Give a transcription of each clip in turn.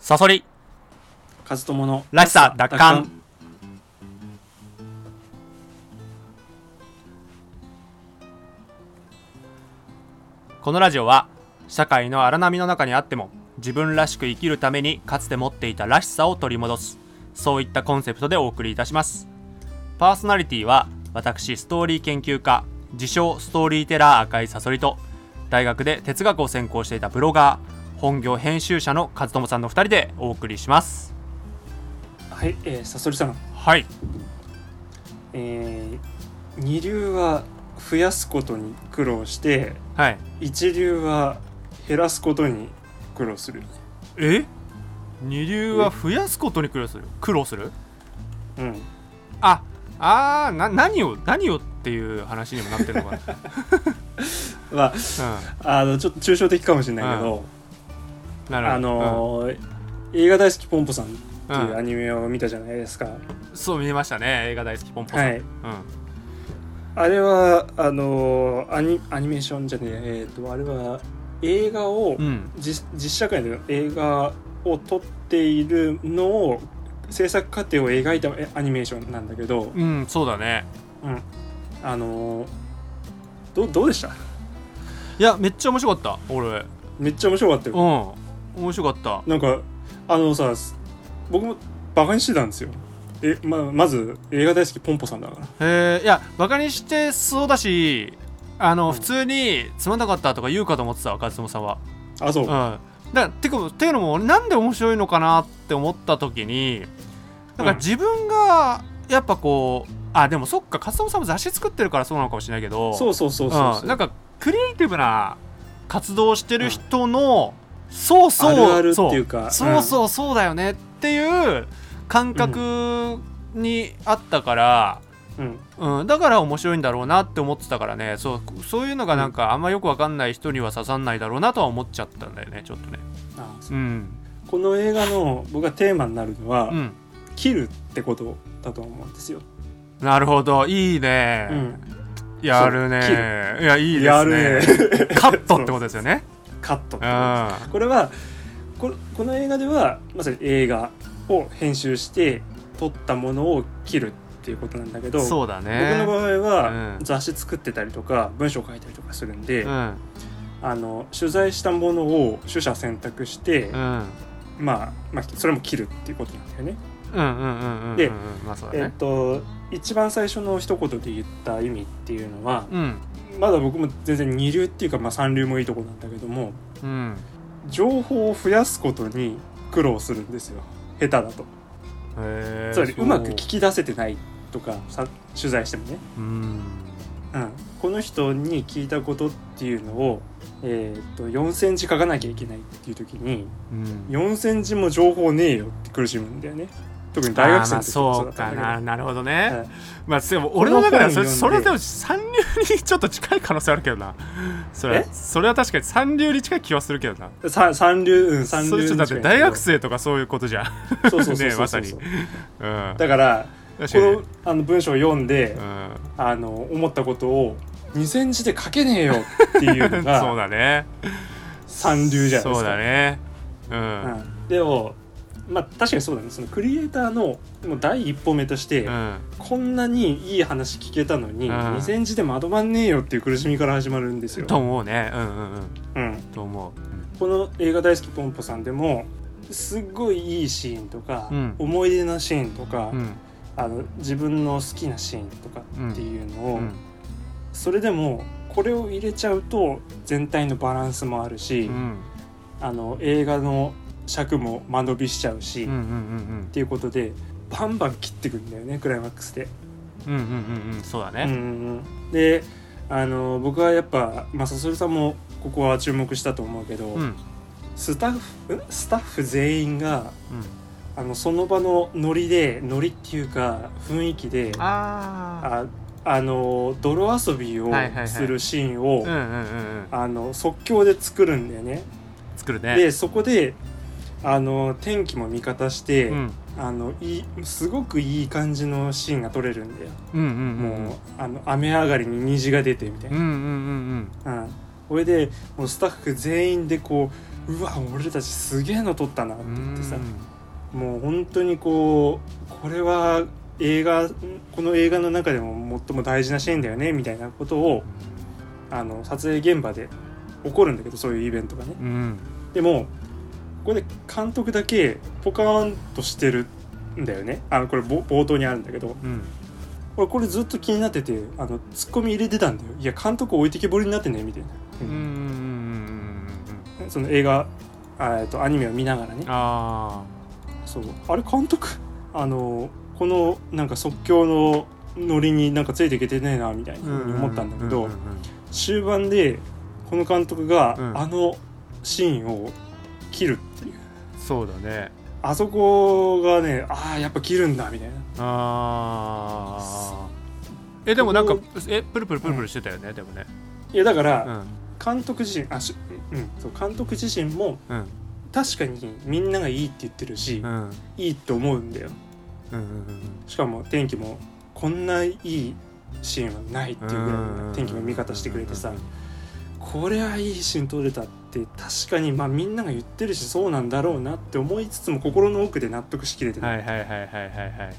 サソリ。和友のらしさ。奪還このラジオは社会の荒波の中にあっても自分らしく生きるためにかつて持っていたらしさを取り戻す。そういったコンセプトでお送りいたします。パーソナリティは私ストーリー研究家自称ストーリーテラー赤いサソリと大学で哲学を専攻していたブロガー本業編集者の和友さんの2人でお送りします。はい、えー、さそりさん、はい。えー、二流は増やすことに苦労してはい。一流は減らすことに苦労する。よねえ？二流は増やすことに苦労する。苦労する？うん。ああーな何を何をっていう話にもなってるのかな、まああのちょっと抽象的かもしれないけどあのー映画大好きポンポさんってうん。いうアニメを見たじゃないですか、うんそう見ましたね。映画大好きポンポさん、はい。うん。あれはあのーアニアニメーションじゃねええー、とあれは映画を、うん。実実社会の映画を撮っているのを制作過程を描いたえアニメーションなんだけど、うんそうだね。うん、あのーどどうでした？いやめっちゃ面白かった俺。めっちゃ面白かったうよ、ん面白かった。なんかあのさ僕もバカにしてたんですよ。えままず映画大好きポンポさんだから。へえいやバカにしてそうだしあの、うん。普通につまんなかったとか言うかと思ってた和友さんは。あそう、うん、だからてかていうのも俺なんで面白いのかなって思った時になんかうん。自分がやっぱこうあでもそっか勝友さんも雑誌作ってるからそうなのかもしれないけどそうそうそうそうそう。うん。なんかクリエイティブな活動をしてる人の、そうそう。あるあるっていうか。そうそうそうそうだよね。っていう感覚にあったから、うん。うん、だから面白いんだろうなって思ってたからね。そうそういうのがなんかあんまよくわかんない人には刺さんないだろうなとは思っちゃったんだよねちょっとね。あそう。うん。この映画の僕がテーマになるのは、うん。切るってことだと思うんですよ、なるほど。いいね、うん、やるね。いやいいですね。カットってことですよねカットこれはここの映画ではまさに映画を編集して撮ったものを切るっていうことなんだけどそうだ僕ねの場合はうん。雑誌作ってたりとか文章書いたりとかするんで、うん。あの取材したものを取捨選択して、うん。まあ、まあそれも切るっていうことなんだよね。でうんまあそうだえっねと一番最初の一言で言った意味っていうのはうんまだ僕も全然二流っていうか、まあ、三流もいいとこなんだけどもうん。情報を増やすことに苦労するんですよ。下手だと。つまりう。まく聞き出せてないとかさ取材してもね、うん。うん、この人に聞いたことっていうのを、えーっと4,000字書かなきゃいけないっていう時にうん。4,000字も情報ねえよって苦しむんだよね特に大学生の時そうかななるほどはねい。まあでも俺の中ではそれそれででも三流にちょっと近い可能性あるけどな。それえ？それは確かに三流に近い気はするけどな。さ三流うん三流それちょっとだって大学生とかそういうことじゃん。そうそうそう まさに。うん。だからこのあの文章を読んで、うん。あの思ったことを2,000字で書けねえよっていうの そうがだね。三流じゃないですか。そうだね。うん。うん、でもまあ確かにそうだね。そのクリエイターのもう第一歩目として、うん。こんなにいい話聞けたのに、うん。2,000字でまとまんねえよっていう苦しみから始まるんですよ。と思うね。うんうんうん。うん、と思この映画大好きポンポさんでもすっごいいいシーンとか、うん。思い出のシーンとか、あの自分の好きなシーンとかっていうのを、うん。それでもこれを入れちゃうと全体のバランスもあるし、うん。あの映画の尺も間延びしちゃうし、っうんうんうん。ていうことでバンバン切ってくんだよねクライマックスで。うんうんうんうん。うんそうだうんねうんうん。であの僕はやっぱ、まあ、さそりさんもここは注目したと思うけど、うん。うんスタッフん？スタッフ全員があのその場のノリでノリっていうか雰囲気であああの泥遊びをするシーンを、即興で作るんだよね。作るね。でそこであの天気も味方して、うん。あのいいすごくいい感じのシーンが撮れるんだよ。うんうんうんもうあの雨上がりに虹が出てみたいな。うんうんうんうん。うん、これでもうスタッフ全員でこううわ俺たちすげえの撮ったなってう言ってさん。もう本当にこうこれは映画この映画の中でも最も大事なシーンだよねみたいなことをあの撮影現場で起こるんだけどそういうイベントがね。うん。でもここで監督だけポカーンとしてるんだよね。あのこれぼ冒頭にあるんだけど。うん。俺これずっと気になっててあのツッコミ入れてたんだよ。いや監督置いてけぼりになってねみたいな、うん。うん。うん。うん。うん。その映画あえっとアニメを見ながらね。あそう。あれ監督あのこのなんか即興のノリになんかついていけてねえなみたいあな思ったんだけど終盤でこの監督がうん。あのシーンを切るっていう。そうだね。あそこがねああやっぱ切るんだみたいな。ああえでもなんかえプルプルプルプルしてたよね、でもね。いやだかうらん。監督自身あし、うん、そう監督自身もうん。確かにみんながいいって言ってるし、うん。いいって思うんだよ。うんうんしかも天気もこんないいシーンはないっていうぐらいの天気の見方してくれてさこれはいいシーン撮れたって確かにまあみんなが言ってるしそうなんだろうなって思いつつも心の奥で納得しきれてない、はいはいはいはいはいはい。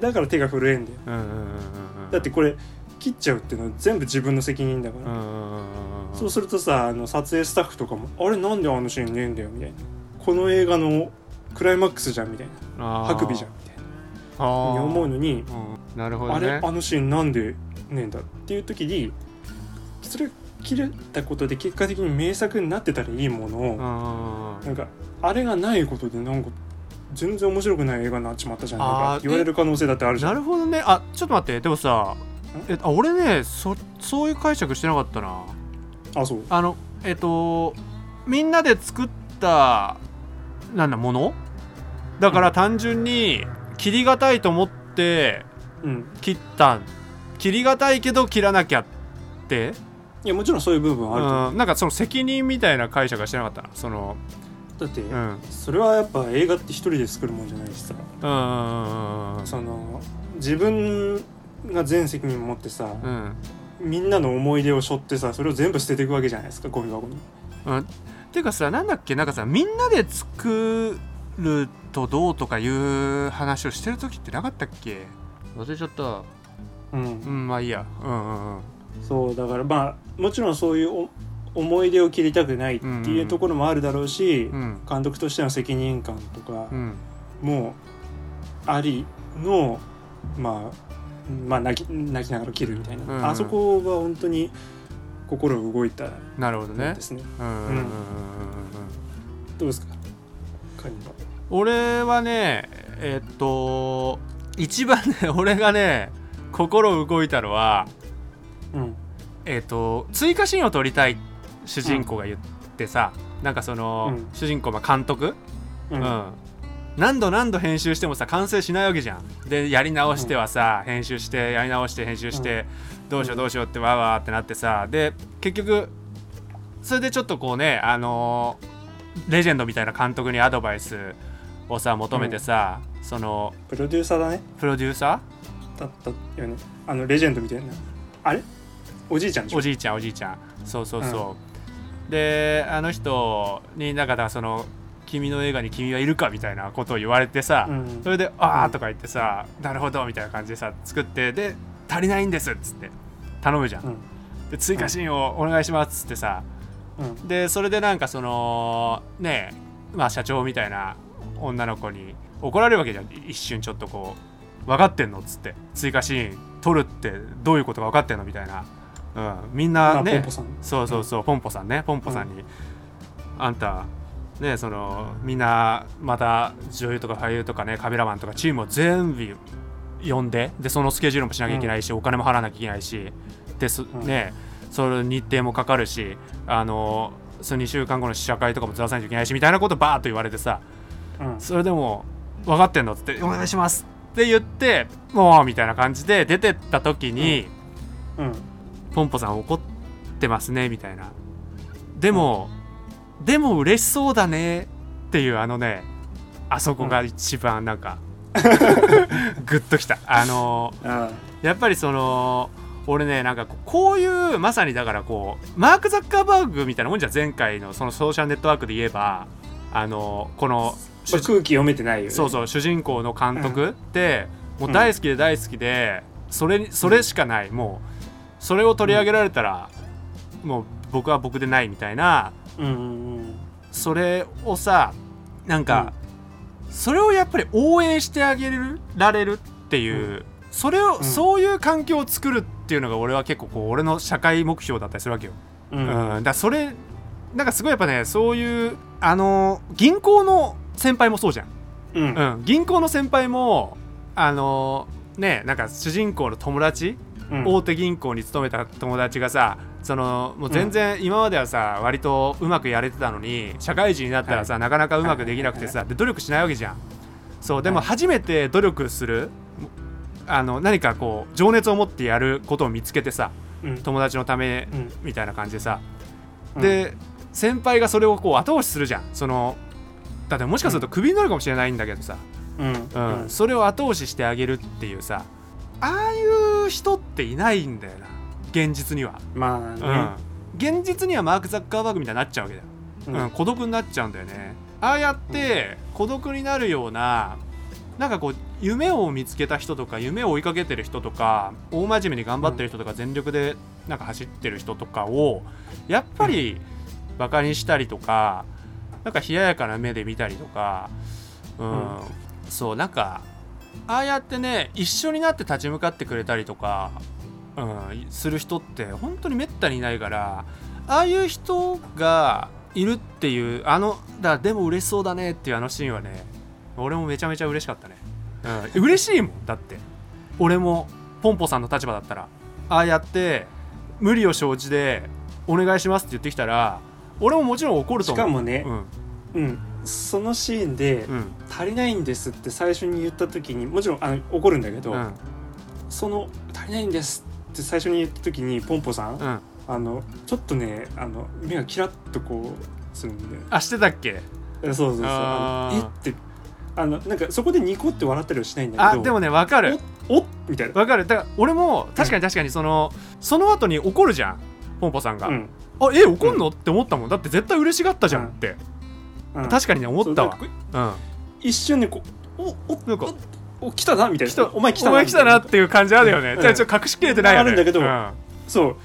だから手が震えんだよ。うんうんうんうんだってこれ切っちゃうっていうのは全部自分の責任だから、うんうんうんうんそうするとさあの撮影スタッフとかも「あれなんであのシーンねえんだよ」みたいな「この映画のクライマックスじゃん」みたいな「あー。ハクビじゃん」みたいあなー思うのにうん。なるほあれどねあのシーンなんでねえんだっていう時にそれ切れたことで結果的に名作になってたらいいものを、うんうんうんなんかあれがないことでなんか全然面白くない映画になっちまったじゃないか言われる可能性だってあるじゃなんるほどね。あちょっと待って。でもさえ？あ俺ねそそういう解釈してなかったな。あそう？あのえっとみんなで作ったなんだもの？だから単純に切りがたいと思ってうん。切った。切りがたいけど切らなきゃっていやもちろんそういう部分はあると思う、うん、なんかその責任みたいな解釈はしてなかったなそのだって、うん。うんそれはやっぱ映画って一人で作るもんじゃないしさ。うんうんうんその自分が全責任持ってさ、うん。みんなの思い出を背負ってさそれを全部捨てていくわけじゃないですかゴミ箱に。うん。ていうかさなんだっけ？なんかさみんなで作るとどうとかいう話をしてる時ってなかったっけ？忘れちゃった。うん。うんまあいいや。うんうんうんそうだからまあもちろんそういうお思い出を切りたくないっていうところもあるだろうし、うん。監督としての責任感とかうん。もありの、まあ、まあ泣き泣きながら切るみたいな、うん。あそこは本当に心動いたなるほどねですね。うんうんうんうん。うんうんどうですか？俺はねえっと一番ね 俺がね心動いたのはうん。えっと追加シーンを撮りたい主人公が言ってさ、なんかその、うん。主人公まあ監督？ううん。ん、何度何度編集してもさ完成しないわけじゃん。でやり直してはさ、編集してやり直して編集して、どうしようどうしようってわーわーってなってさで結局それでちょっとこうねあのーレジェンドみたいな監督にアドバイスをさ求めてさ、そのプロデューサーだね。プロデューサだったよね。あのレジェンドみたいな。あれ？おじいちゃんおじいちゃんおじいちゃん。そうそうそう、であの人にだからその「君の映画に君はいるか?」みたいなことを言われてさ、うん。それで「ああ」とか言ってさ「なるほど」みたいな感じでさ作ってで「足りないんです」っつって頼むじゃん、うん。で追加シーンをお願いしますっつってさうん。でそれでなんかそのねまあ社長みたいな女の子に怒られるわけじゃん。一瞬ちょっとこう分かってんのっつって追加シーン撮るってどういうことか分かってんのみたいな、うん、みんまなね。あポンポさん。そうそうそう、ポンポさんね。ポンポさんに、あんたねそのみんなまた女優とか俳優とかねカメラマンとかチームを全部呼んででそのスケジュールもしなきゃいけないし、お金も払わなきゃいけないしでそ、ん。ね。その日程もかかるしあのその2週間後の試写会とかもずらさなきゃいけないしみたいなことバーッと言われてさうん。それでも分かってんのっつってお願いしますって言ってもうみたいな感じで出てった時に、うんポンポさん怒ってますねみたいな。でも、でも嬉しそうだねっていうあのねあそこが一番なんか、グッときた。あのあやっぱりその俺ねなんかこういうまさにだからこうマーク・ザッカーバーグみたいなもんじゃん前回のそのソーシャルネットワークで言えばあのこのまあ空気読めてないよね。そうそう主人公の監督って、もう大好きで大好きで、それにそれしかない、もうそれを取り上げられたら、もう僕は僕でないみたいなうんうんそれをさなんか、それをやっぱり応援してあげられるっていう、それを、うん。そういう環境を作るっていうのが俺は結構こう俺の社会目標だったりするわけよ。ううん。んだそれなんかすごいやっぱねそういうあの銀行の先輩もそうじゃん。うん。うん、銀行の先輩もあのねなんか主人公の友達、うん大手銀行に勤めた友達がさそのもう全然今まではさ割とうまくやれてたのに社会人になったらさ、なかなかうまくできなくてさで努力しないわけじゃん。そうでもはい。初めて努力するあの何かこう情熱を持ってやることを見つけてさうん。友達のためうん。みたいな感じでさ、うん。で先輩がそれをこう後押しするじゃん。そのだってもしかするとクビになるかもしれないんだけどさ、うん。うん。それを後押ししてあげるっていうさああいう人っていないんだよな。現実には、まあね。うん、現実にはマーク・ザッカーバーグみたいになっちゃうわけだよ、うん。うん。孤独になっちゃうんだよね。ああやって孤独になるようななんかこう夢を見つけた人とか夢を追いかけてる人とか大真面目に頑張ってる人とか全力でなんか走ってる人とかをやっぱりバカにしたりとかなんか冷ややかな目で見たりとか、うん。うん。そうなんかああやってね一緒になって立ち向かってくれたりとか、うん、する人って本当にめったにいないからああいう人がいるっていうあのだでも嬉しそうだねっていうあのシーンはね俺もめちゃめちゃ嬉しかったね、うん、嬉しいもんだって。俺もポンポさんの立場だったらああやって無理を承知でお願いしますって言ってきたら俺ももちろん怒ると思う。しかもねうん。うんそのシーンでうん「足りないんです」って最初に言った時にもちろんあの怒るんだけど、うん。その「足りないんです」って最初に言った時にポンポさん、うん。あのちょっとねあの目がキラッとこうするんであしてたっけ？えそうそうそう。ああーのえってあのなんかそこでニコって笑ったりはしないんだけどあでもねわかる。おおみたいな。わかる。だから俺も確かに確かにその、その後に怒るじゃんポンポさんが、うん。あえ怒んの、って思ったもん。だって絶対嬉しがったじゃんって、うん。確かにね思ったわ。そうなん一瞬ねこうおおなんかおお来たなみたいな。お前来たお前来たなっみていう感じあるよね、うん。じゃあちょっと隠しきれてないよね。あるんだけどうん。たいなそう。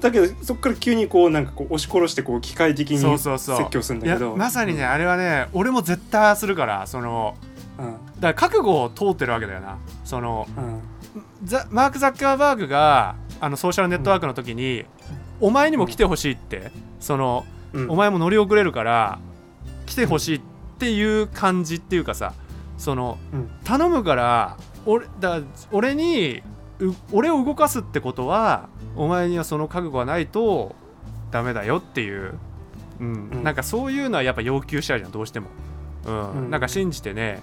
だけどそこから急にこうなんかこう押し殺してこう機械的にそうそうそう。説教するんだけど。まさにねあれはね俺も絶対ああするからそのうん。だから覚悟を通ってるわけだよな。そのうん。ザマーク・ザッカーバーグがあのソーシャルネットワークの時に、お前にも来てほしいってその、うん。お前も乗り遅れるから来てほしいっていう感じっていうかさそのうん。頼むから俺だ俺にう俺を動かすってことはお前にはその覚悟がないとダメだよっていう、うん。うん。なんかそういうのはやっぱ要求しちゃうじゃんどうしても、うん。うん。なんか信じてね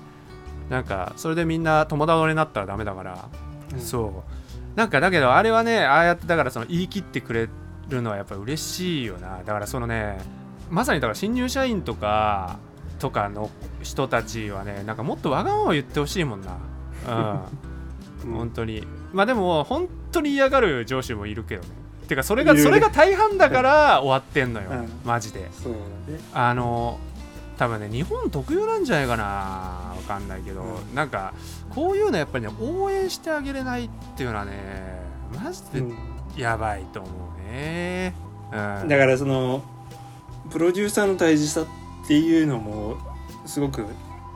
なんかそれでみんな友達になったらダメだから、うん。そう。なんかだけどあれはねああやってだからその言い切ってくれるのはやっぱ嬉しいよな。だからそのねまさにだから新入社員とかとかの人たちはねなんかもっとわがまま言ってほしいもんな。うん。うん。本当に。まあでも本当に嫌がる上司もいるけどね。てかそれがそれが大半だから終わってんのよ、うん。マジで。そうだね。あの多分ね日本特有なんじゃないかな。わかんないけど、うん。なんかこういうのやっぱりね応援してあげれないっていうのはねマジでうん。やばいと思うね、うん、だからそのプロデューサーの大事さっていうのもすごく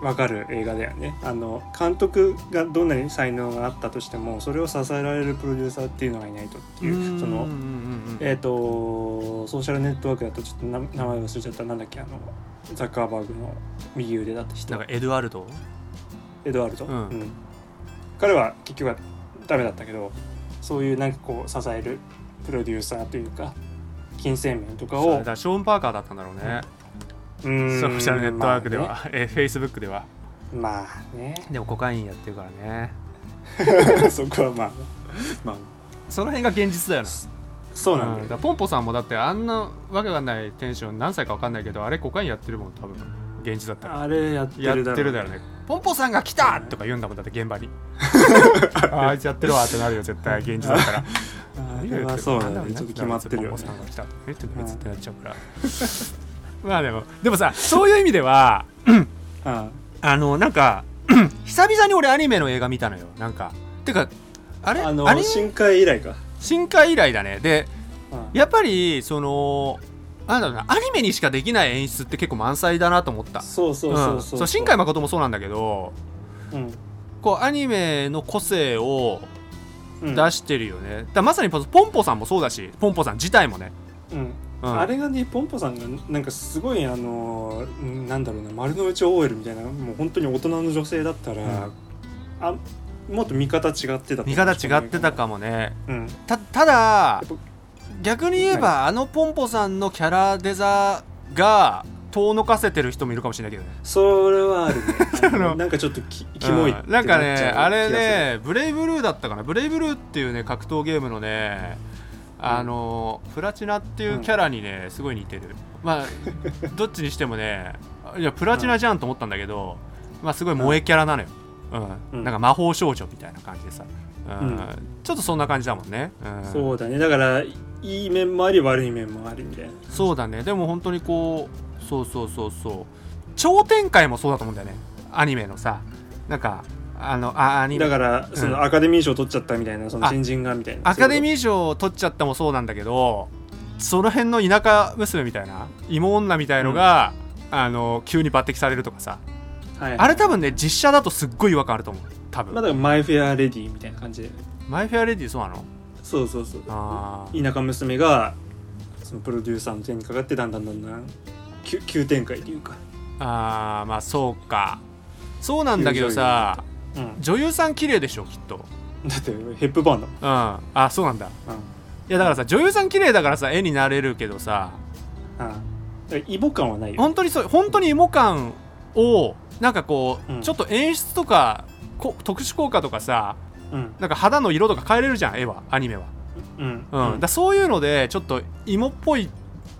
わかる映画だよね。あの監督がどんなに才能があったとしてもそれを支えられるプロデューサーっていうのがいないとっていうそのうんうんうんうん。えっ、とソーシャルネットワークだとちょっとな名前忘れちゃった。なんだっけあのザッカーバーグの右腕だった人なんかエドワルド？エドワルド、うん。彼は結局はダメだったけどそういうなんかこう支えるプロデューサーというか金銭面とかをショーン・パーカーだったんだろうね、うーん。ソーシャルネットワークでは、まえフェイスブックでは。あねまあね。でもコカインやってるからね。そこはまあ。まあ。その辺が現実だよな。そうなんだよ、だからポンポさんもだってあんなわけわかんないテンション何歳かわかんないけどあれコカインやってるもん多分現実だったら。あれやってるだろうるだよね。ポンポさんが来たとか言うんだもんだって現場に。あ あいつやってるわってなるよ絶対現実だったらあれはそうだね。なんちょっと決まってるよね。さんが来た。えって別ってなっちゃうから まあでもでもさそういう意味ではああのなんか 久々に俺アニメの映画見たのよ。なんかてかあれ？あの深海以来か。深海以来だね。であやっぱりそのなんだろうなアニメにしかできない演出って結構満載だなと思った。そうそうそうそうう。ん。新海誠もそうなんだけどうん。こうアニメの個性をうん出してるよね、だまさにポンポさんもそうだしポンポさん自体もね、うん。うん。あれがねポンポさんがなんかすごいあのんなんだろうな丸の内 OL みたいなもう本当に大人の女性だったら、うん。あもっと見方違ってた見方違ってたかもね。うん。たただ逆に言えばあのポンポさんのキャラデザが遠のかせてる人もいるかもしれないけどね。それはあるね。なんかちょっときキモいなん。かねあれねブレイブルーだったかな。ブレイブルーっていうね格闘ゲームのねあのプラチナっていうキャラにねすごい似てる。まあ どっちにしてもねいやプラチナじゃんと思ったんだけどまあすごい萌えキャラなのよ、うん。うん。なんか魔法少女みたいな感じでさ、うん。うん。ちょっとそんな感じだもんね、うん、そうだね。だからいい面もあり悪い面もありみたいなそうだね。でも本当にこうそうそうそうそう。超展開もそうだと思うんだよね。アニメのさ。なんかあのあアニメ。だからそのアカデミー賞取っちゃったみたいなその新人がみたいな。アカデミーー賞を取っちゃったもそうなんだけどその辺の田舎娘みたいな芋女みたいのが、あの急に抜擢されるとかさ。はい、あれ多分ね実写だとすっごい違和感あると思う。多分、まあだからマイフェアレディみたいな感じで。マイフェアレディそうなの？そうそうそう。あー。田舎娘がそのプロデューサーの手にかかってだんだんだんだん急急展開というか。あーまあそうか。そうなんだけどさうん。女優さん綺麗でしょきっと。だってヘップバーンだもん。うん。あそうなんだ。いうん。やだからさ女優さん綺麗だからさ絵になれるけどさ。うん。イボ感はないよ。本当にそう本当に芋感をなんかこう、うん。ちょっと演出とかこ特殊効果とかさうん。なんか肌の色とか変えれるじゃん絵はアニメは、うん。うん。だそういうのでちょっと芋っぽい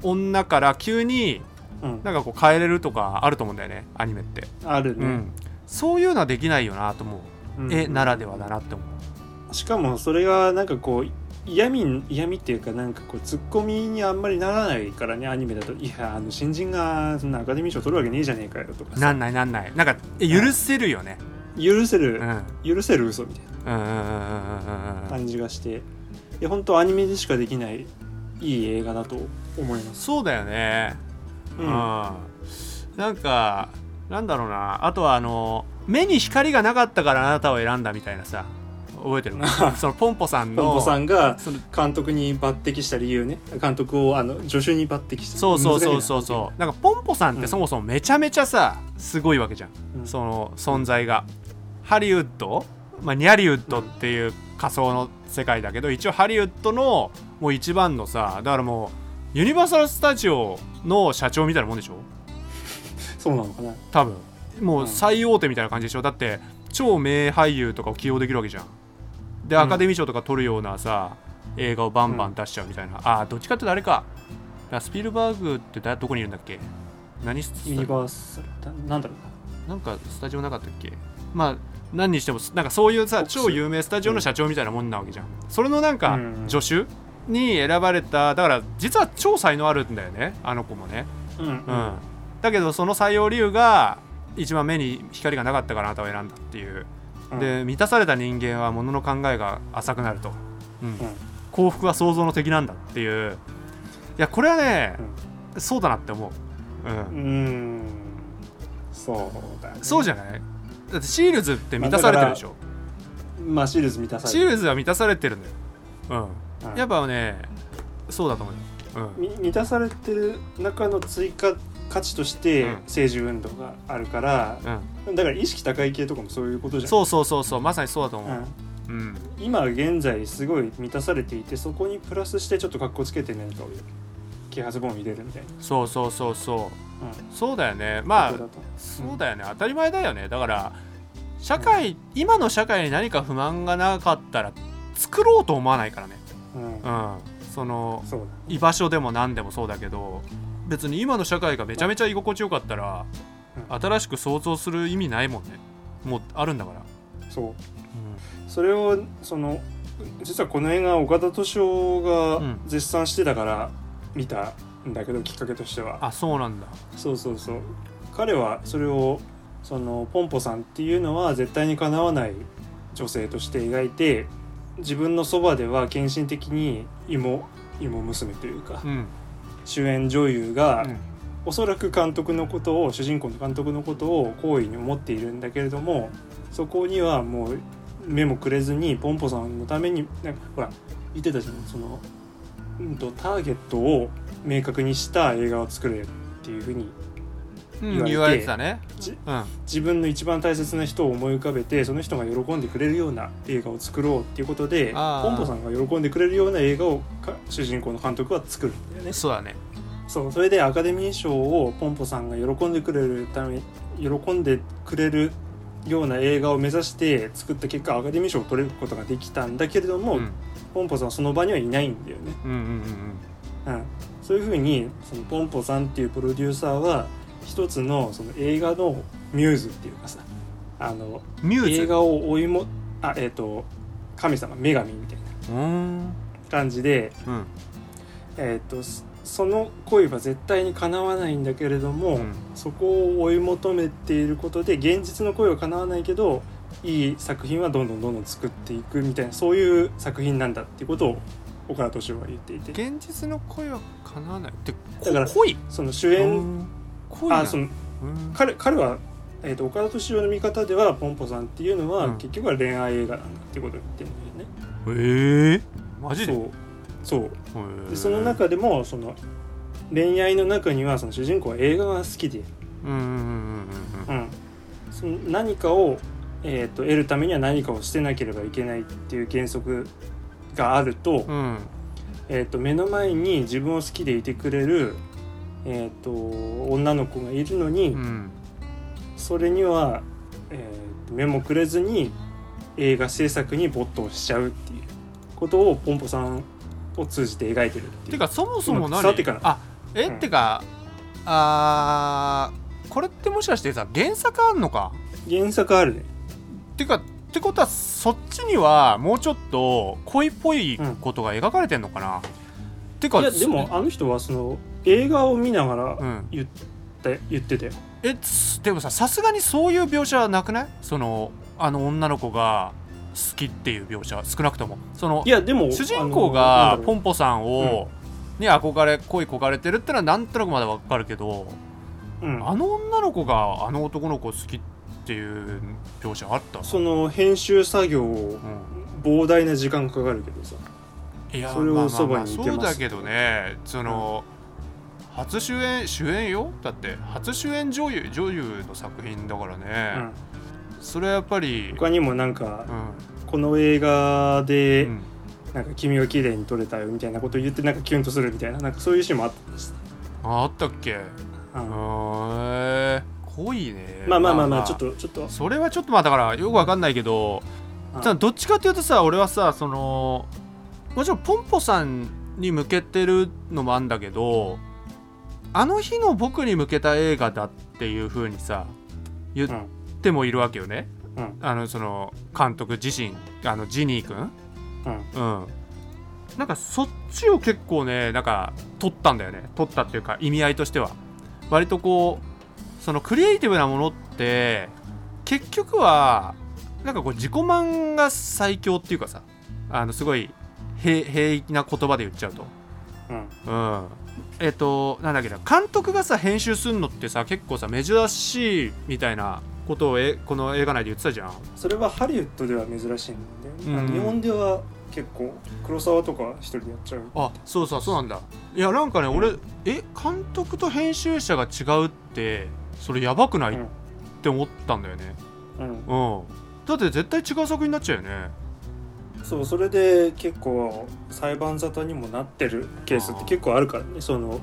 女から急にうん。なんかこう変えれるとかあると思うんだよねアニメって、あるね、うん、そういうのはできないよなと思う、うん。絵ならではだなって思う。しかもそれがなんかこう嫌味嫌味っていうかなんかこうツッコミにあんまりならないからねアニメだと。いやあの新人がそんなアカデミー賞取るわけねえじゃねえかよとかさ。なんないなんない。なんかえ許せるよね。許せる。うん。うん許せる嘘みたいな。感じがして。いや本当アニメでしかできないいい映画だと思います。そうだよねううん。ん、なんかなんだろうな。あとはあの目に光がなかったからあなたを選んだみたいなさ覚えてる？そのポンポさんのポンポさんが監督に抜擢した理由ね。監督をあの助手に抜擢した。そうそうそうそう。そう。なんかポンポさんってそもそもめちゃめちゃさすごいわけじゃん、うん。その存在が。ハリウッド、まあ、ニャリウッドっていう仮想の世界だけど一応ハリウッドのもう一番のさだからもうユニバーサル・スタジオの社長みたいなもんでしょ？そうなのかな？多分。もううん。最大手みたいな感じでしょ？だって超名俳優とかを起用できるわけじゃん。でうん。アカデミー賞とか取るようなさ映画をバンバン出しちゃうみたいな、ああどっちかっていうとあれか。スピルバーグってだどこにいるんだっけ？何スユニバーサル？だなんだろうな。なんかスタジオなかったっけ？まあ何にしてもなんかそういうさ超有名スタジオの社長みたいなもんなわけじゃん、それのなんかうん。助手？に選ばれただから実は超才能あるんだよねあの子もね。うんうん、だけどその採用理由が一番目に光がなかったからあなたを選んだっていう、うん。で満たされた人間は物の考えが浅くなると、うん。うん。幸福は創造の敵なんだっていう。いやこれはね、そうだなって思う、うん。そうだね。そうじゃない？だってシールズって満たされてるでしょ、まあシールズ満たされる。シールズは満たされてるんだよ、うんうん。やっぱねそうだと思うよ、うん、み満たされてる中の追加価値としてうん。政治運動があるから、うん、だから意識高い系とかもそういうことじゃん。そうそうそうそうまさにそうだと思う、うん。うん。今現在すごい満たされていてそこにプラスしてちょっと格好つけて何かを啓発本を入れるみたいな、そうそうそうそう。うん。そうだよね。まあそうだよね。当たり前だよね。だから社会、今の社会に何か不満がなかったら作ろうと思わないからねうん。うん。その居場所でも何でもそうだけど別に今の社会がめちゃめちゃ居心地よかったらうん。新しく想像する意味ないもんね。もうあるんだから、だそう。それをその実はこの映画岡田敏夫がうん。絶賛してたから見たんだけど、きっかけとしては。あそうなんだ。そうそうそう。彼はそれをそのポンポさんっていうのは絶対にかなわない女性として描いて自分のそばでは献身的に芋芋娘というかうん。主演女優が、うん。おそらく監督のことを主人公の監督のことを好意に思っているんだけれどもそこにはもう目もくれずにポンポさんのためになんかほら言ってたじゃんその、うん、とターゲットを明確にした映画を作れっていうふうにうん言われて。言われてたね。じうん。自分の一番大切な人を思い浮かべてその人が喜んでくれるような映画を作ろうっていうことでポンポさんが喜んでくれるような映画をか主人公の監督は作るんだよね。そうだね。そう。それでアカデミー賞をポンポさんが喜んでくれるため喜んでくれるような映画を目指して作った結果アカデミー賞を取れることができたんだけれども、うん。ポンポさんはその場にはいないんだよね。うんうんうん。うん、そういうふうにそのポンポさんっていうプロデューサーは一つのその映画のミューズっていうかさあのうんミューズ？映画を追いもあえっ、と神様女神みたいな感じでうん。えっ、とそその恋は絶対に叶わないんだけれども、うん。そこを追い求めていることで現実の恋は叶わないけどいい作品はどんどんどんどん作っていくみたいなそういう作品なんだっていうことを岡田敏夫は言っていて。現実の恋は叶わない。ってだからこ恋？その主演、うん恋な。あそのうん。彼彼は、えー、と岡田敏夫の見方ではポンポさんっていうのは、うん。結局は恋愛映画なんだってことを言ってるんだよね。ええ。マジで？そう。そう。でその中でもその恋愛の中にはその主人公は映画が好きで、何かを、えー、と得るためには何かをしてなければいけないっていう原則があると,、うん。えー、と目の前に自分を好きでいてくれる、えー、と女の子がいるのに、うん。それには、えー目もくれずに映画制作に没頭しちゃうっていうことをポンポさんを通じて描いてるっていう。てかそもそもうん何伝わってから。あえ、うん。ってかあーこれってもしかしてさ原作あんのか？原作あるね。てかってことはそっちにはもうちょっと恋っぽいことが描かれてんのかな、てかいやでもあの人はその映画を見ながらうん。言って,、言ってたよ。えつでもささすがにそういう描写はなくない？そのあの女の子が好きっていう描写は少なくとも。そのいやでも主人公がポンポさんを、に憧れ恋焦がれてるってのはなんとなくまだわかるけどうん。あの女の子があの男の子好きっていう描写あった？その編集作業うん。膨大な時間かかるけどさ。いやそれをそばにいてます。そうだけどね。その、初主演主演よ？だって初主演女優女優の作品だからうね、ん。それはやっぱり他にもなんかうん。この映画で、うん。なんか君が綺麗に撮れたよみたいなことを言ってなんかキュンとするみたいななんかそういうシーンもあったんです、ああったっけ？へうん。え濃いね。まあまあまあまあちょっとちょっと。それはちょっとまあだからよくわかんないけどうん。ただどっちかっていうとさ俺はさそのもちろんポンポさんに向けてるのもあんだけどあの日の僕に向けた映画だっていう風にさ言ってもいるわけよね、うん。あのその監督自身あのジニー君。うん。うん。なんかそっちを結構ねなんか取ったんだよね。取ったっていうか意味合いとしては。割とこうそのクリエイティブなものって結局はなんかこう自己満が最強っていうかさあのすごい平平易な言葉で言っちゃうと。うん。うんえっ、となんだっけな監督がさ編集するのってさ結構さ珍しいみたいなことをえこの映画内で言ってたじゃん。それはハリウッドでは珍しいんだよね、うん。日本では結構黒沢とか一人でやっちゃう。あそうそうそうなんだ。いやなんかね、うん。俺え監督と編集者が違うってそれやばくない、うん。って思ったんだよね。うん。うん。だって絶対違う作品になっちゃうよねそうそれで結構裁判沙汰にもなってるケースって結構あるからね。その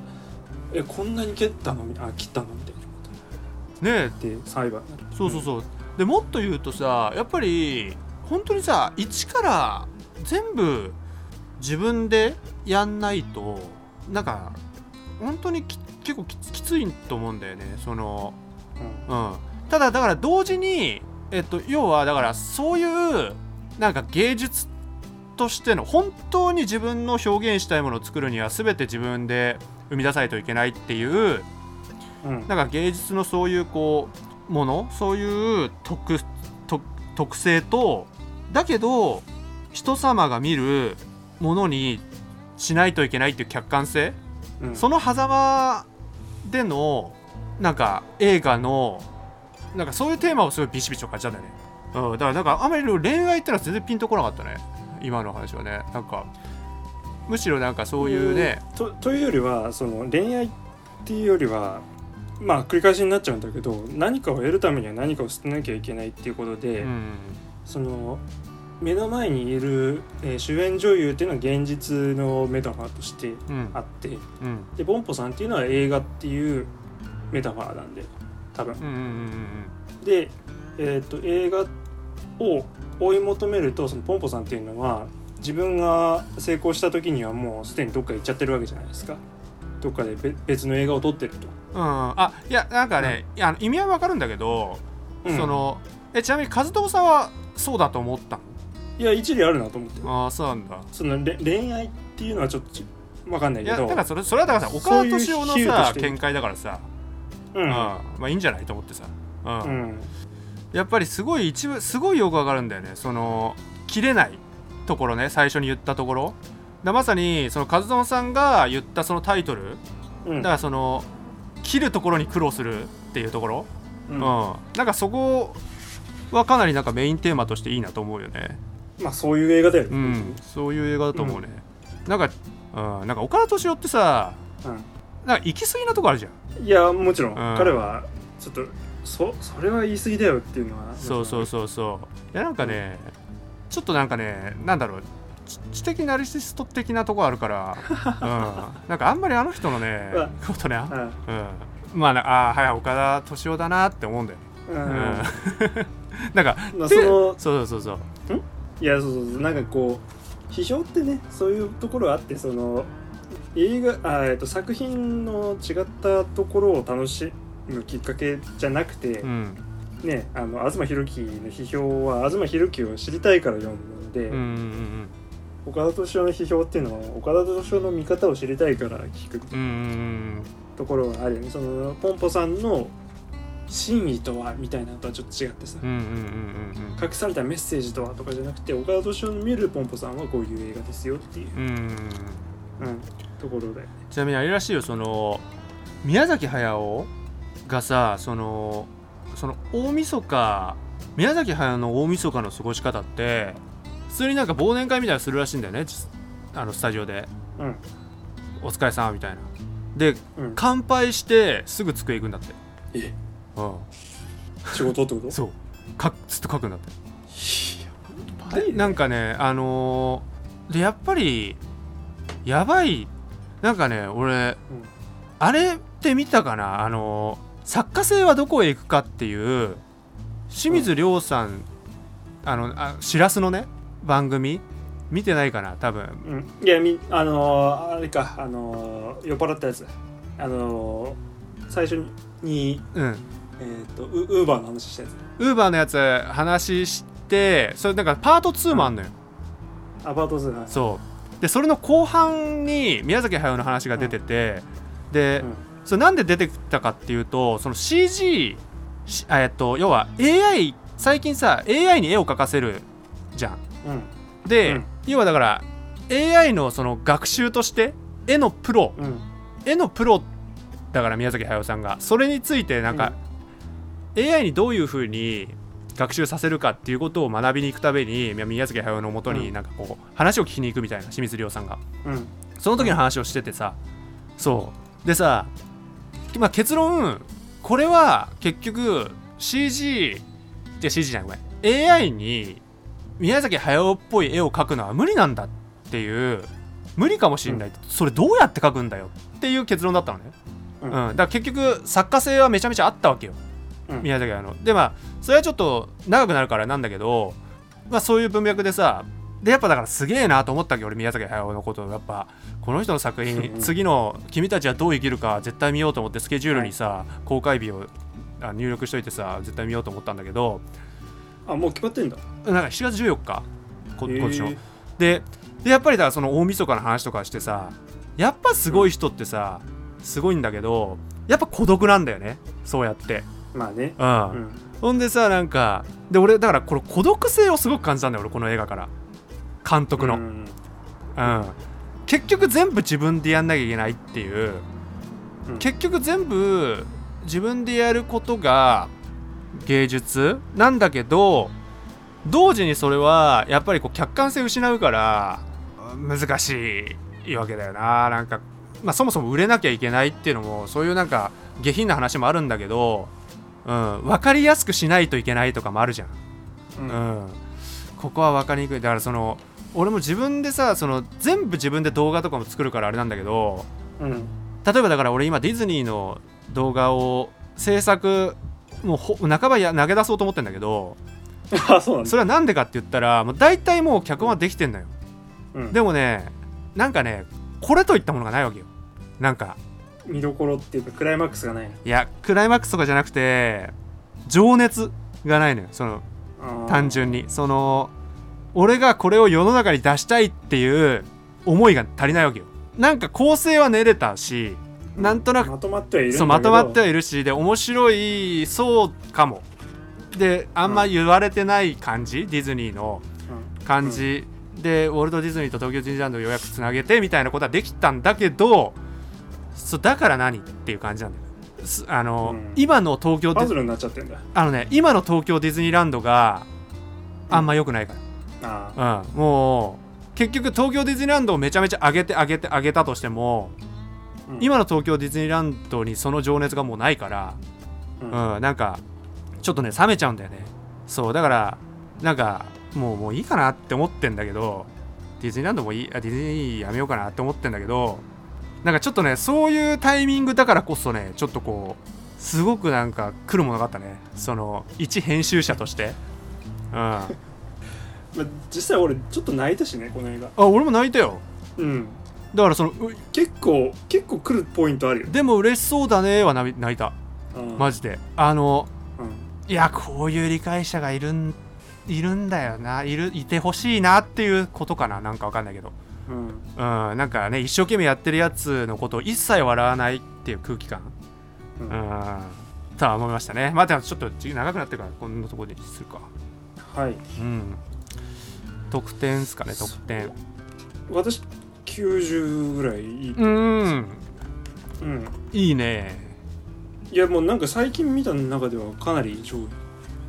えこんなに蹴ったの？みあ切ったの？みたいなこねとで裁判そうそうそう、でもっと言うとさやっぱり本当にさ一から全部自分でやんないとなんか本当にき結構きつきついと思うんだよね。そのうん。うん、ただだから同時に、えっと、要はだからそういうなんか芸術としての本当に自分の表現したいものを作るには全て自分で生み出さないといけないっていううん。なんか芸術のそういうこうものそういう特特特性とだけど人様が見るものにしないといけないっていう客観性うん。その狭間でのなんか映画のなんかそういうテーマをすごいビシビシと感じたんだよね、うん、だからなんかあんまり恋愛ってのは全然ピンとこなかったね今の話はねなんかむしろなんかそういうねとというよりはその恋愛っていうよりはまあ繰り返しになっちゃうんだけど何かを得るためには何かを捨てなきゃいけないっていうことで、うん。その目の前にいる、えー主演女優っていうのは現実のメタファーとしてうん。あってうん。でボンポさんっていうのは映画っていうメタファーなんで多分。で、えー、と映画を追い求めるとそのポンポさんっていうのは自分が成功した時にはもうすでにどっか行っちゃってるわけじゃないですか。どっかでべ別の映画を撮ってると、うん。あいやなんかね、いやあの意味はわかるんだけど、うん。そのえちなみに和友さんはそうだと思ったいや一理あるなと思ってのああそうなんだ。そのれ恋愛っていうのはちょっと分かんないけど。いやだからそれそれはだからさ岡田敏夫のさ見解だからさ、ううんん。まあいいんじゃないと思ってさ、うん。うんやっぱりすごい一部すごいよくわかるんだよね。その切れないところね最初に言ったところ。だまさにその和友さんが言ったそのタイトル。うん。だからその切るところに苦労するっていうところ、うん。うん。なんかそこはかなりなんかメインテーマとしていいなと思うよね。まあそういう映画だよね、うん。そういう映画だと思うね、なんか、うん、なんか岡田敏夫ってさうん。なんか行き過ぎなとこあるじゃん。いやもちろん、ん。彼はちょっとそそれは言い過ぎだよっていうのはそうそうそうそう。いやなんかね、ちょっとなんかねなんだろう。知知的ナルシスト的なとこあるから、うん、なんかあんまりあの人のねことね、ううん、まあなあーはい岡田敏夫だなって思うんだよね、ん、うん。うん。なんかまあでそのそうそうそういやそうそうそう。なんかこう批評ってねそういうところあってその映画あ、えっと、作品の違ったところを楽しむきっかけじゃなくて、うん。ねあの東博樹の批評は東博樹を知りたいから読むので、うんうんうん岡田斗司夫の批評っていうのは岡田斗司夫の見方を知りたいから聞くうんうんところがあるよね。そのポンポさんの真意とはみたいなのとはちょっと違ってさ、うんうんうんうんうん隠されたメッセージとはとかじゃなくて岡田斗司夫の見るポンポさんはこういう映画ですよっていう、うんうんうん。うん、ところだよね。ちなみにあれらしいよその宮崎駿がさそのその大晦日宮崎駿の大晦日の過ごし方って普通になんか忘年会みたいなのするらしいんだよね実あのスタジオで。うん「お疲れさん」みたいな。でうん。乾杯してすぐ机行くんだって。え？うん。仕事ってこと？そう。かずっと書くんだって。やばいね。なんかねあのーでやっぱりやばい。なんかね俺、あれって見たかな？あのー作家性はどこへ行くかっていう清水亮さん、あのあしらすのね番組見てないかな多分。うん、いやみあのーあれかあのー酔っ払ったやつ。あのー最初にうん。えっ、とウウーバーの話したやつ。ウーバーのやつ話してそれなんかパート2もあんのよ、アパートズはいそう。でそれの後半に宮崎駿の話が出てて、で、うんそれなんで出てきたかっていうとその CG しえっと要は AI 最近さ AI に絵を描かせるじゃん。うん。で、うん。要はだから AI のその学習として絵のプロ。うん。絵のプロだから宮崎駿さんが。それについてなんか、AI にどういうふうに学習させるかっていうことを学びに行くためにみ宮崎駿のもとにうん。なんかこう話を聞きに行くみたいな清水亮さんが。うん。その時の話をしててさ。そう。でさ、まあ、結論これは結局 CG じゃ CG じゃないごめん。AI に宮崎駿っぽい絵を描くのは無理なんだっていう無理かもしれない、それどうやって描くんだよっていう結論だったのね、ううんん。だから結局作家性はめちゃめちゃあったわけよ、うん。宮崎駿の。でまあそれはちょっと長くなるからなんだけどまあそういう文脈でさでやっぱだからすげえなと思ったわけ俺宮崎駿のことを。やっぱこの人の作品うん次の「君たちはどう生きるか」絶対見ようと思ってスケジュールにさ、公開日をあ入力しといてさ絶対見ようと思ったんだけどあもう決まってんだ。なんか7月14日こ今年の。へででやっぱりだからその大晦日の話とかしてさやっぱすごい人ってさ、すごいんだけどやっぱ孤独なんだよねそうやって。まあね。うん、うん。ほんでさなんかで俺だからこれ孤独性をすごく感じたんだよ俺この映画から監督の、ううん。ん結局全部自分でやんなきゃいけないっていう、うん。結局全部自分でやることが芸術？なんだけど同時にそれはやっぱりこう客観性失うから難しいわけだよな。なんか、まあ、そもそも売れなきゃいけないっていうのもそういうなんか下品な話もあるんだけど、うん、分かりやすくしないといけないとかもあるじゃん。うん。うん、ここは分かりにくい。だからその俺も自分でさその全部自分で動画とかも作るからあれなんだけどうん。例えばだから俺今ディズニーの動画を制作もうほ半ばや投げ出そうと思ってんだけど あそうなんだ。それはなんでかって言ったらもう大体もう脚本はできてんのよ。うん。でもねなんかねこれといったものがないわけよ。なんか。見どころっていうかクライマックスがないの。いやクライマックスとかじゃなくて情熱がないのよ。その単純に。その俺がこれを世の中に出したいっていう思いが足りないわけよ。なんか構成は練れたしなんとなくまとまってはいるそうまとまってはいるしで面白いそうかも。であんま言われてない感じ、ディズニーのうん。感じ、でウォルト・ディズニーと東京ディズニーランドをようやくつなげてみたいなことはできたんだけどそうだから何っていう感じなんだよ。すあの、うん。今の東京ディズパズルになっちゃってんだ。あのね今の東京ディズニーランドがあんま良くないから、あうん、もう結局東京ディズニーランドをめちゃめちゃ上げて上げて上げたとしてもーうん。今の東京ディズニーランドにその情熱がもうないから、うん。うん、なんかちょっとね冷めちゃうんだよね。そうだからなんかもうもういいかなって思ってんだけどディズニーランドもいいあディズニーやめようかなって思ってんだけどなんかちょっとねそういうタイミングだからこそねちょっとこうすごくなんか来るものがあったね。その一編集者として。うん。あまあ実際俺ちょっと泣いたしねこの映画。俺も泣いたよ。うん。だからそのう結構結構来るポイントあるよでも嬉しそうだねは泣い泣いた。うん。マジで。あのうん。いやこういう理解者がいるんいるんだよな。いるいてほしいなっていうことかな。なんかわかんないけど。うん。うん。なんかね一生懸命やってるやつのことを一切笑わないっていう空気感。うん。うん。とは思いましたね。まあでもちょっと次長くなってるからこんなところにするか。はい。うん得点っすかね得点。私90ぐらいいい。うん。うん。いいね。いやもうなんか最近見た中ではかなり上位。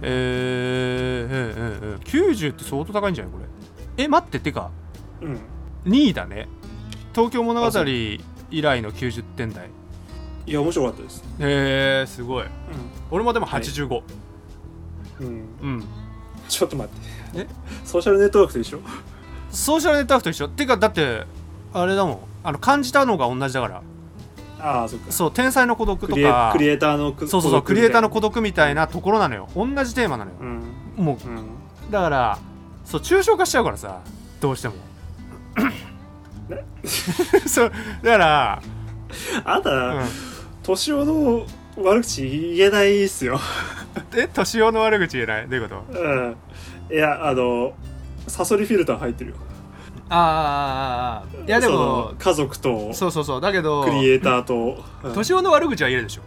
えー、うんうんうん90って相当高いんじゃない？これ。え待っててか。うん。2位だね。東京物語以来の90点台。いや面白かったです。へえー、すごい。俺もでも85、うん、うん、うんちょっと待って。え？ソーシャルネットワークと一緒？ソーシャルネットワークと一緒。てかだってあれだもん。あの感じたのが同じだから。ああそっか。そう天才の孤独とか。クリエイターのくそうそうそうクリエイターの孤独独みたいなところなのよ。同じテーマなのよ。う、ん。もう。うん。だからそう抽象化しちゃうからさ。どうしても。そう。だから、あんた、うん、年男の悪口言えないっすよえ年男の悪口言えない？どういうこと？うん。いやあのサソリフィルター入ってるよ。ああいやでそもの家族とそうそうそう。だけどクリエイターと、うん。年男の悪口は言えるでしょ、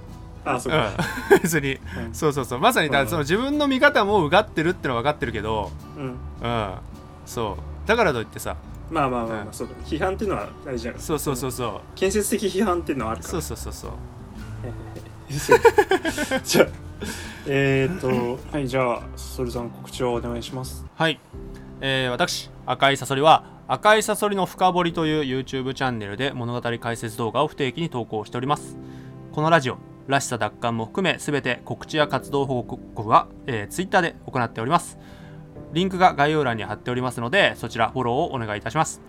あそうか、うん、別に。うん。そうそうそう。まさにだうん。その自分の見方もうがってるってのは分かってるけどうん。うん。そう。だからといってさ。まあまあまあ、まあうん。そうだ批判っていうのは大事だから。そうそうそうそう。建設的批判っていうのはあるから。そうそうそうそう。じゃあ え、っとはいじゃあそれさん告知をお願いします。はい、えー私赤いサソリは赤いサソリの深掘りという YouTube チャンネルで物語解説動画を不定期に投稿しております。このラジオらしさ奪還も含めすべて告知や活動報告は、えー、Twitter で行っております。リンクが概要欄に貼っておりますのでそちらフォローをお願いいたします。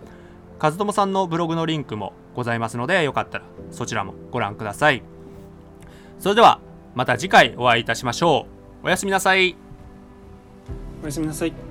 和友さんのブログのリンクもございますのでよかったらそちらもご覧ください。それではまた次回お会いいたしましょう。おやすみなさい。おやすみなさい。